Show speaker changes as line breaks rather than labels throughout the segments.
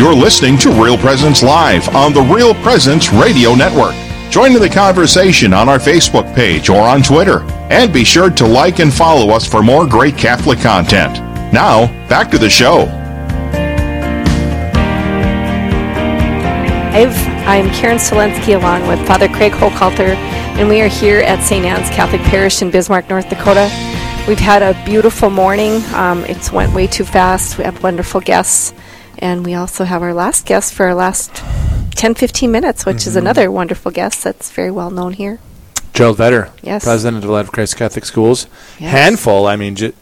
You're listening to Real Presence Live on the Real Presence Radio Network. Join in the conversation on our Facebook page or on Twitter. And be sure to like and follow us for more great Catholic content. Now, back to the show.
I'm Karen Stolensky along with Father Craig Hochhalter, and we are here at St. Anne's Catholic Parish in Bismarck, North Dakota. We've had a beautiful morning. Um, it's went way too fast. We have wonderful guests, and we also have our last guest for our last 10, 15 minutes, which is another wonderful guest that's very well known here.
Gerald Vetter,
Yes.
president of the Light of Christ Catholic Schools.
Yes.
Handful. I mean, j-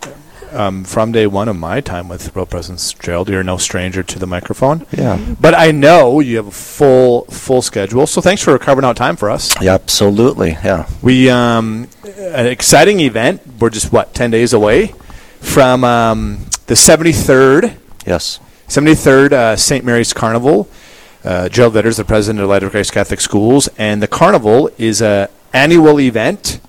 um, from day one of my time with Real Presence, Gerald, you're no stranger to the microphone.
Yeah.
But I know you have a full full schedule, so thanks for carving out time for us.
Yeah, absolutely. Yeah.
We um, an exciting event. We're just what ten days away from um, the 73rd
Yes.
73rd uh, St. Mary's Carnival. Uh, Gerald Vetter is the president of Light of Christ Catholic Schools, and the carnival is a annual event.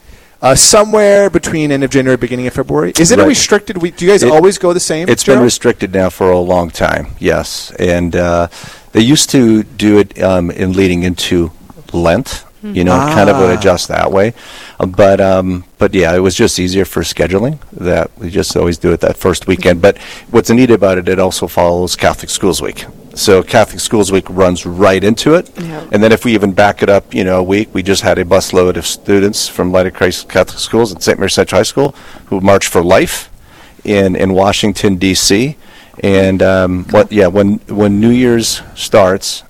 Uh, somewhere between end of January, beginning of February. Is it a restricted week? Do you guys
It-
always go the same?
It's been restricted now for a long time. Yes, and uh, they used to do it um, in leading into Lent. You know, kind of would
Ah.
adjust that way, Uh, but um, but yeah, it was just easier for scheduling. That we just always do it that first weekend. But what's neat about it, it also follows Catholic Schools Week. So Catholic Schools Week runs right into it,
Yeah.
and then if we even back it up, you know, a week, we just had a busload of students from Light of Christ Catholic Schools and St. Mary's Central High School who marched for life in in Washington D.C. And um, what? Yeah, when when New Year's starts,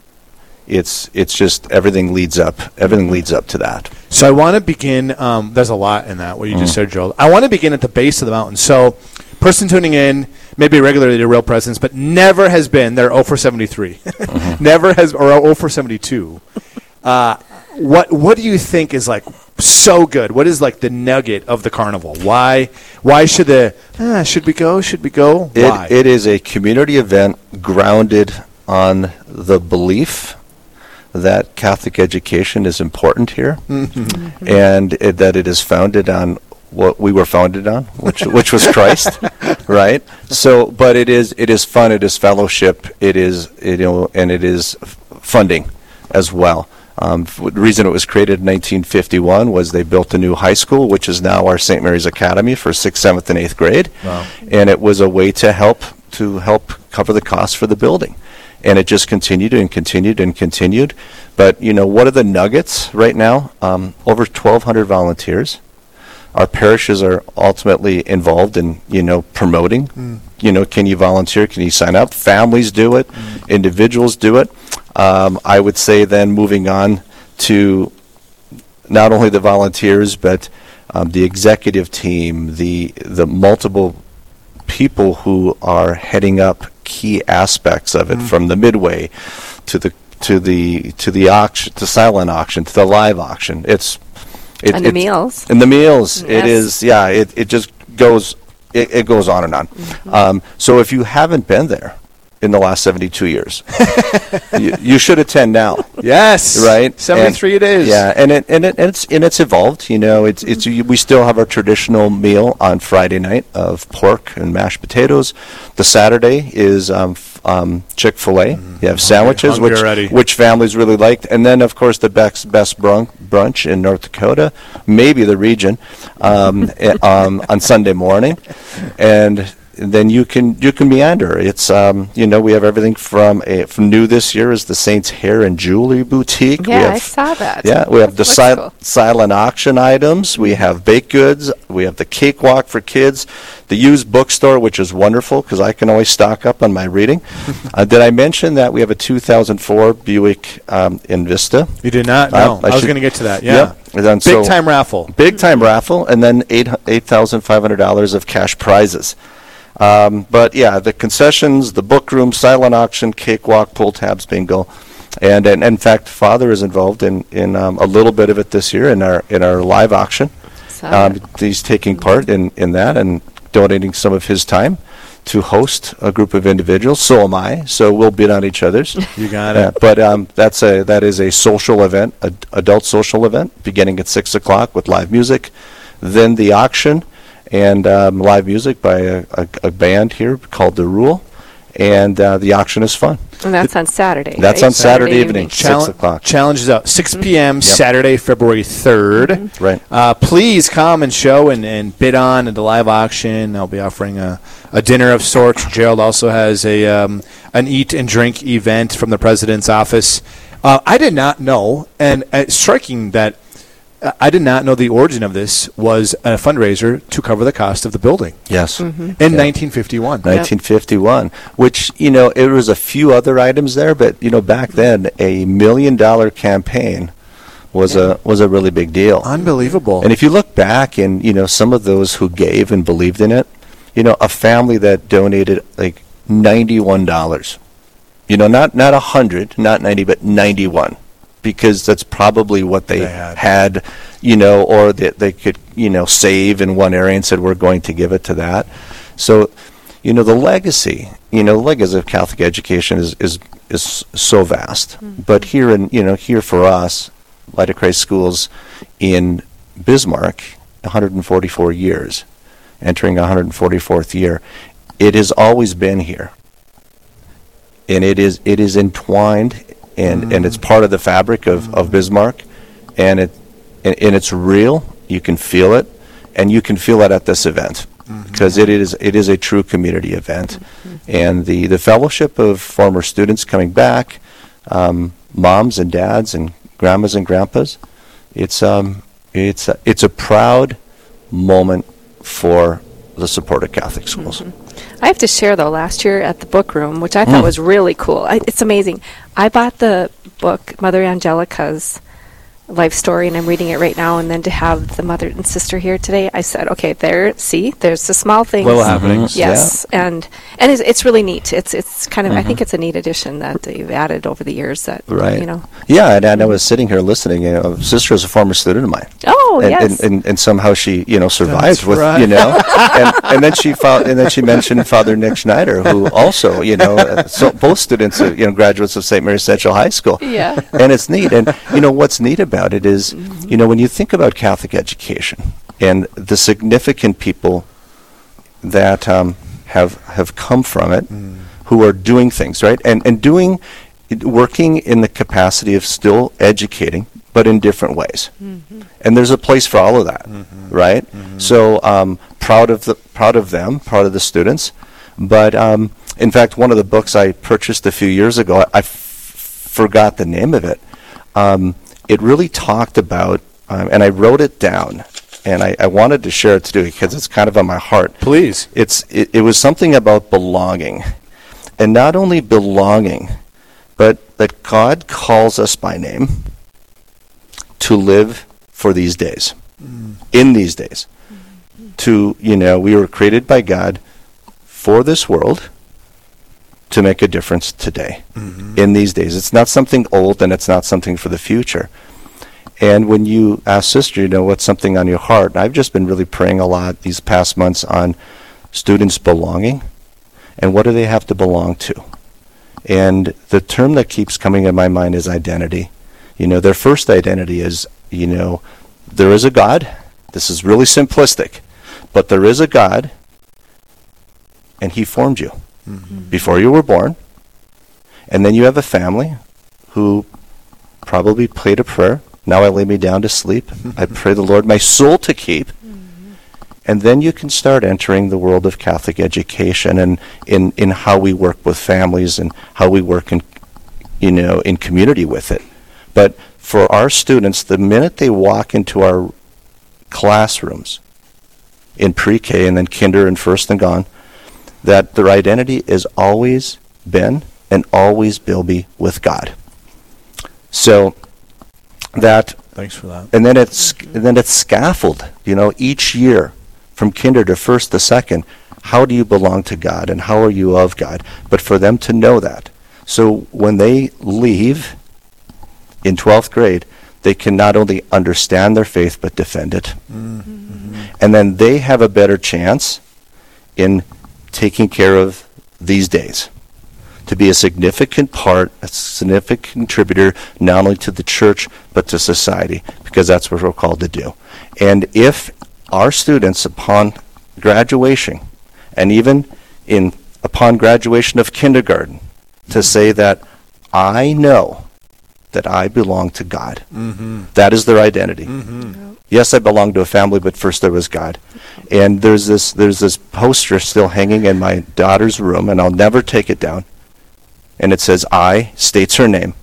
it's it's just everything leads up. Everything leads up to that.
So I want to begin. Um, there's a lot in that what you
Mm.
just said, Joel. I want to begin at the base of the mountain. So, person tuning in, maybe regularly to Real Presence, but never has been. They're 0 for 73.
Mm-hmm.
never has, or 0 for 72. Uh, what What do you think is like so good? What is like the nugget of the carnival? Why Why should the ah, should we go? Should we go? Why?
It, it is a community event grounded on the belief that Catholic education is important here,
Mm-hmm.
and it, that it is founded on what we were founded on, which which was Christ, right? So, but it is it is fun, it is fellowship, it is you know, and it is f- funding as well. Um, the reason it was created in 1951 was they built a new high school, which is now our St. Mary's Academy for sixth, seventh, and eighth grade,
Wow.
and it was a way to help to help cover the costs for the building. And it just continued and continued and continued. But you know, what are the nuggets right now? Um, over 1,200 volunteers. Our parishes are ultimately involved in you know promoting. You know, can you volunteer? Can you sign up? Families do it. Individuals do it. Um, I would say then moving on to not only the volunteers but um, the executive team, the the multiple people who are heading up key aspects of it, from the midway to the to the to the auction, to silent auction, to the live auction. It's it,
And the
it's-
meals.
and the meals.
Yes.
It is yeah. It it just goes. It, it goes on and on.
Mm-hmm.
Um, so if you haven't been there in the last seventy-two years, you, you should attend now
yes,
right?
73
And-
it is.
Yeah, and it and it and it's and it's evolved. You know, it's it's we still have our traditional meal on Friday night of pork and mashed potatoes. The Saturday is um, um, Chick Fil A. You have sandwiches,
hungry
which
already.
which families really liked, and then of course the best best brunch, brunch in North Dakota, maybe the region, um, eh, um, on Sunday morning, and then you can you can meander. It's um, you know we have everything from a, from new this year is the Saints Hair and Jewelry Boutique. we
Yeah,
have,
I saw that.
Yeah, we have the
Looks
sil-
cool.
silent auction items. We have baked goods. We have the cakewalk for kids. The used bookstore, which is wonderful because I can always stock up on my reading. uh, did I mention that we have a 2004 Buick um, Invista?
You did not.
Uh,
No,
I
I, was going to get to that. Yeah,
Yep. And then
big
so-
time raffle.
Big time raffle, and then eight eight thousand five hundred dollars of cash prizes. Um, but yeah, the concessions, the book room, silent auction, cakewalk, pull tabs, bingo, and, and in fact, Father is involved in in um, a little bit of it this year in our in our live auction.
Saw
Um, he's taking part in in that and donating some of his time to host a group of individuals. So am I. So we'll bid on each other's.
You got
Yeah,
it.
but um, that's a that is a social event, a adult social event, beginning at six o'clock with live music, then the auction, and um, live music by a, a, a band here called The Rule, and uh, the auction is fun.
And that's on Saturday.
That's
right?
on Saturday evening. Six
Challenge,
o'clock.
Challenge is out 6 p.m. Saturday, February 3rd.
Right.
Uh, please come and show and, and bid on at the live auction. I'll be offering a, a dinner of sorts. Gerald also has a um, an eat and drink event from the president's office. Uh, I did not know, and uh, it's striking that uh, I did not know the origin of this was a fundraiser to cover the cost of the building
Yes. Mm-hmm.
in 1951.
1951, which you know it was a few other items there, but you know back then a million dollar campaign was a was a really big deal.
Unbelievable.
And if you look back and you know some of those who gave and believed in it, you know a family that donated like ninety one dollars, you know not not a hundred, not ninety, but ninety one, because that's probably what they,
They had.
had, you know, or that they could you know save in one area and said we're going to give it to that. So, you know, the legacy, you know, the legacy of Catholic education is is is so vast. Hmm. But here in you know here for us, Light of Christ schools in Bismarck, 144 years, entering 144th year, it has always been here, and it is it is entwined and and it's part of the fabric of of Bismarck, and it and, and it's real. You can feel it, and you can feel it at this event because it is it is a true community event, and the the fellowship of former students coming back, um, moms and dads and grandmas and grandpas, it's um it's a, it's a proud moment for the support of Catholic schools. Mm-hmm.
I have to share though. Last year at the book room, which I thought mm. was really cool. I, it's amazing. I bought the book Mother Angelica's life story, and I'm reading it right now. And then to have the mother and sister here today, I said, okay, there. See, there's the small things.
Little happenings.
Yes, and and it's, it's really neat. It's it's kind of I
Mm-hmm.
think it's a neat addition that you've added over the years. That
Right.
you know.
Yeah, and, and I was sitting here listening. You know, sister is a former student of mine.
Oh
and,
yes.
and, and, and somehow she, you know, survived
That's
with,
right.
you know, and, and then she found, and then she mentioned Father Nick Schneider, who also, you know, uh, so both students, uh, you know, graduates of St. Mary's Central High School.
Yeah.
And it's neat. And, you know, what's neat about it is, you know, when you think about Catholic education and the significant people that um, have have come from it, who are doing things right, and and doing, working in the capacity of still educating, but in different ways. And there's a place for all of that, right? So um, proud of the proud of them, proud of the students. But um, in fact, one of the books I purchased a few years ago, I, I f- forgot the name of it. Um, it really talked about, um, and I wrote it down, and I, I wanted to share it today because it's kind of on my heart.
Please.
It's it, it was something about belonging, and not only belonging, but that God calls us by name to live for these days, in these days. To you know, we were created by God for this world to make a difference today, mm-hmm. in these days. It's not something old, and it's not something for the future. And when you ask sister, you know, what's something on your heart? I've just been really praying a lot these past months on students belonging and what do they have to belong to. And the term that keeps coming in my mind is identity. You know, their first identity is, you know, there is a God. This is really simplistic, but there is a God, and He formed you Mm-hmm. before you were born. And then you have a family who probably prayed a prayer. Now I lay me down to sleep. I pray the Lord my soul to keep. Mm-hmm. And then you can start entering the world of Catholic education and in, in how we work with families and how we work in you know in community with it. But for our students, the minute they walk into our classrooms in pre-K and then kinder and first and gone, that their identity is always been and always will be with God. So that
Thanks for that.
and then it's and then it's scaffold. You know, each year from kinder to first to second, how do you belong to God and how are you of God? But for them to know that, so when they leave in twelfth grade, they can not only understand their faith but defend it, mm. mm-hmm. and then they have a better chance in taking care of these days to be a significant part, a significant contributor, not only to the church, but to society, because that's what we're called to do. And if our students, upon graduation, and even in upon graduation of kindergarten to say that I know that I belong to God.
Mm-hmm.
That is their identity.
Mm-hmm.
Yes, I belong to a family, but first there was God. And there's this there's this poster still hanging in my daughter's room, and I'll never take it down. And it says, "I," states her name,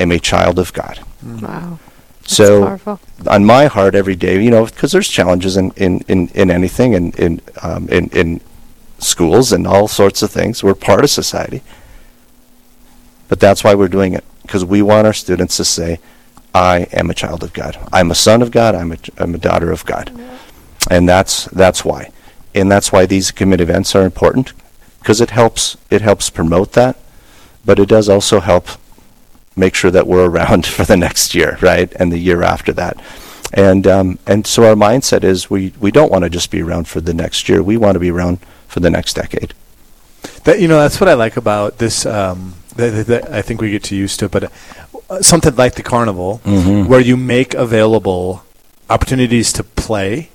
am a child of God.
Wow. That's
So
powerful.
on my heart every day, you know, because there's challenges in, in, in, in anything, in in, um, in in schools and all sorts of things. We're part of society, but that's why we're doing it because we want our students to say, "I am a child of God. I'm a son of God. I'm a I'm a daughter of God," and that's that's why, and that's why these community events are important because it helps it helps promote that, but it does also help make sure that we're around for the next year, right, and the year after that. And um, and so our mindset is we, we don't want to just be around for the next year. We want to be around for the next decade.
That you know, that's what I like about this. Um, that, that I think we get too used to, it, but uh, something like the carnival,
Mhm.
where you make available opportunities to play.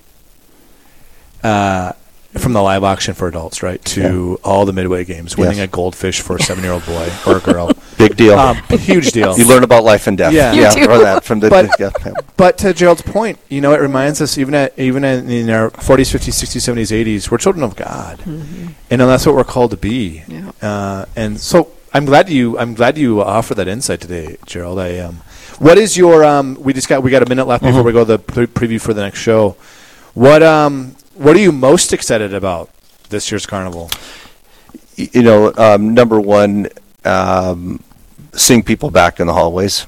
Uh, from the live auction for adults, right, to all the midway games, winning
Yes.
a goldfish for a seven-year-old boy or a girl,
Big deal.
um, huge deal.
you learn about life and death.
Yeah.
You
yeah,
do.
or that from the.
But-
yeah, yeah.
But to Gerald's point, you know, it reminds us even at, even in, in our 40s, 50s, 60s, 70s, 80s, we're children of God, and that's what we're called to be.
Yeah.
Uh, and so I'm glad you I'm glad you offer that insight today, Gerald. I um, what is your um? We just got we got a minute left before we go to the pre- preview for the next show. What um what are you most excited about this year's carnival?
You know, um, number one, um, seeing people back in the hallways.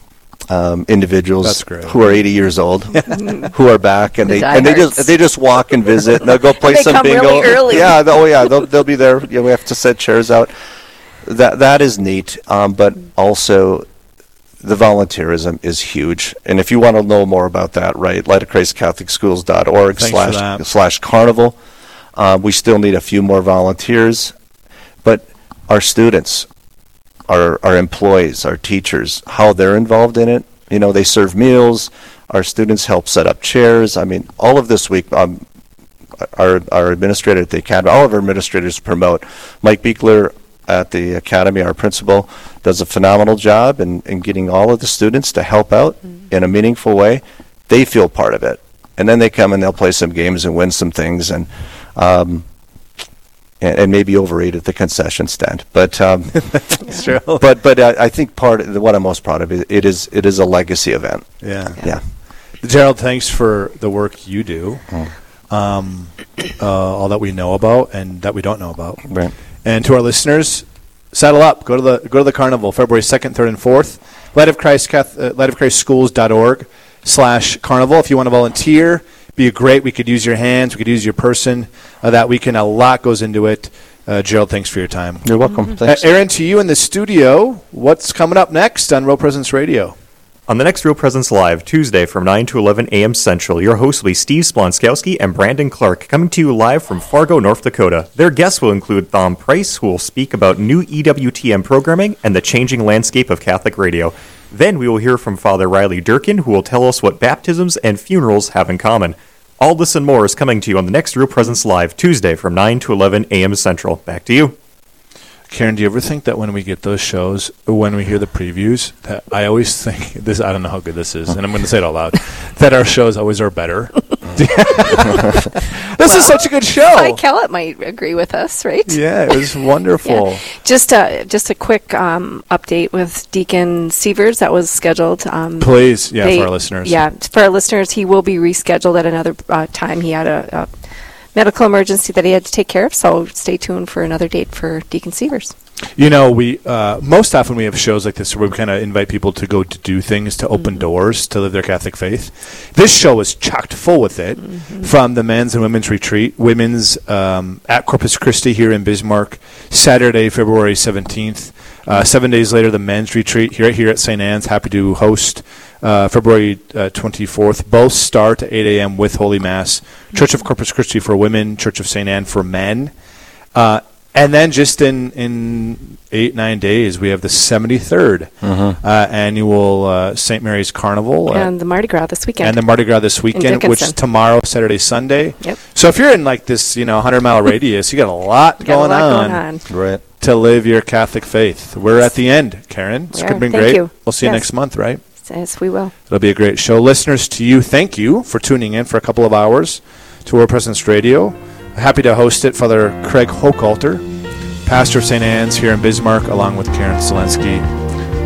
Um, individuals who are 80 years old who are back and
The
they and they just they just walk and visit and they'll go play
They
some
come
bingo.
really early.
Yeah, oh yeah, they'll they'll be there. Yeah, we have to set chairs out. That that is neat, um, but also the volunteerism is huge. And if you want to know more about that, right, lightofchristcatholicschools.org
Thanks for
slash
that.
slash carnival. Uh, we still need a few more volunteers, but our students, our our employees, our teachers, how they're involved in it. You know, they serve meals. Our students help set up chairs. I mean, all of this week, um, our our administrator at the academy, all of our administrators promote. Mike Beekler at the academy, our principal, does a phenomenal job in, in getting all of the students to help out in a meaningful way. They feel part of it, and then they come and they'll play some games and win some things, and um, and, and maybe overeat at the concession stand. But um,
It's true.
but but I, I think part of what I'm most proud of is it is it is a legacy event.
yeah.
Yeah.
Gerald, thanks for the work you do.
Mm.
Um, uh, all that we know about and that we don't know about.
Right.
And to our listeners, saddle up. Go to the go to the carnival, February second, third, and fourth. Light of Christ, Cath- uh, Light of Christ Schools.org slash carnival. If you want to volunteer, be great. We could use your hands. We could use your person. Uh, that weekend, a lot goes into it. Uh, Gerald, thanks for your time.
You're welcome.
Uh,
Thanks.
Aaron, to you in the studio. What's coming up next on Real Presence Radio?
On the next Real Presence Live, Tuesday from 9 to 11 a.m. Central, your hosts will be Steve Splonskowski and Brandon Clark, coming to you live from Fargo, North Dakota. Their guests will include Thom Price, who will speak about new EWTN programming and the changing landscape of Catholic radio. Then we will hear from Father Riley Durkin, who will tell us what baptisms and funerals have in common. All this and more is coming to you on the next Real Presence Live, Tuesday from 9 to 11 a.m. Central. Back to you.
Karen, do you ever think that when we get those shows, when we hear the previews, that I always think this? I don't know how good this is, and I'm going to say it out loud. that our shows always are better. this is such a good show.
Mike Kellett might agree with us, right?
Yeah, it was wonderful.
Just a just a quick um, update with Deacon Sievers that was scheduled. Um,
Please, yeah,
they-
for our listeners.
Yeah, for our listeners, he will be rescheduled at another uh, time. He had a, a medical emergency that he had to take care of, so stay tuned for another date for Deacon Sievers.
You know, we uh, most often we have shows like this where we kind of invite people to go to do things to open doors to live their Catholic faith. This show was chocked full with it, from the men's and women's retreat, women's um, at Corpus Christi here in Bismarck, Saturday, February seventeenth. Uh, seven days later, the men's retreat here here at St. Anne's. Happy to host. Uh, February twenty fourth. Both start at eight a.m. with Holy Mass. Church of Corpus Christi for women. Church of St. Anne for men. Uh, And then just in, in eight, nine days, we have the 73rd
Mm-hmm.
uh, annual uh, St. Mary's Carnival. uh,
And the Mardi Gras this weekend.
and the Mardi Gras this weekend, which is tomorrow, Saturday, Sunday.
Yep.
So if you're in like this, you know, 100 mile radius, you got a lot,
Got
going,
a lot
on
going on.
Right.
to live your Catholic faith. We're at the end, Karen. It's
We
been
are. Thank
great.
you.
We'll see you next month, right?
Yes, we will.
It'll be a great show. Listeners, to you, thank you for tuning in for a couple of hours to World Presence Radio. Happy to host it, Father Craig Hochalter, pastor of St. Anne's here in Bismarck, along with Karen Selensky,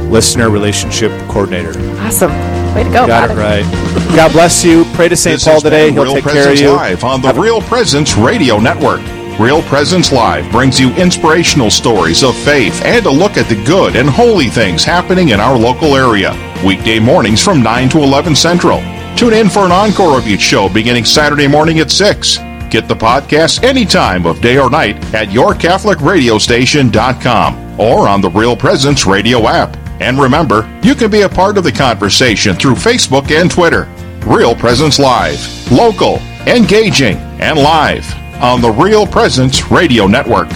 listener relationship coordinator.
Awesome. Way to go,
Got
Father.
it right. God bless you. Pray to St. Paul today. He'll
Real
take care of
Presence
you.
Live on the
Have
Real Presence Radio Network. Real Presence Live brings you inspirational stories of faith and a look at the good and holy things happening in our local area. Weekday mornings from 9 to 11 Central. Tune in for an encore of each show beginning Saturday morning at 6. Get the podcast any time of day or night at yourcatholicradiostation.com or on the Real Presence Radio app. And remember, you can be a part of the conversation through Facebook and Twitter. Real Presence Live, local, engaging, and live on the Real Presence Radio Network.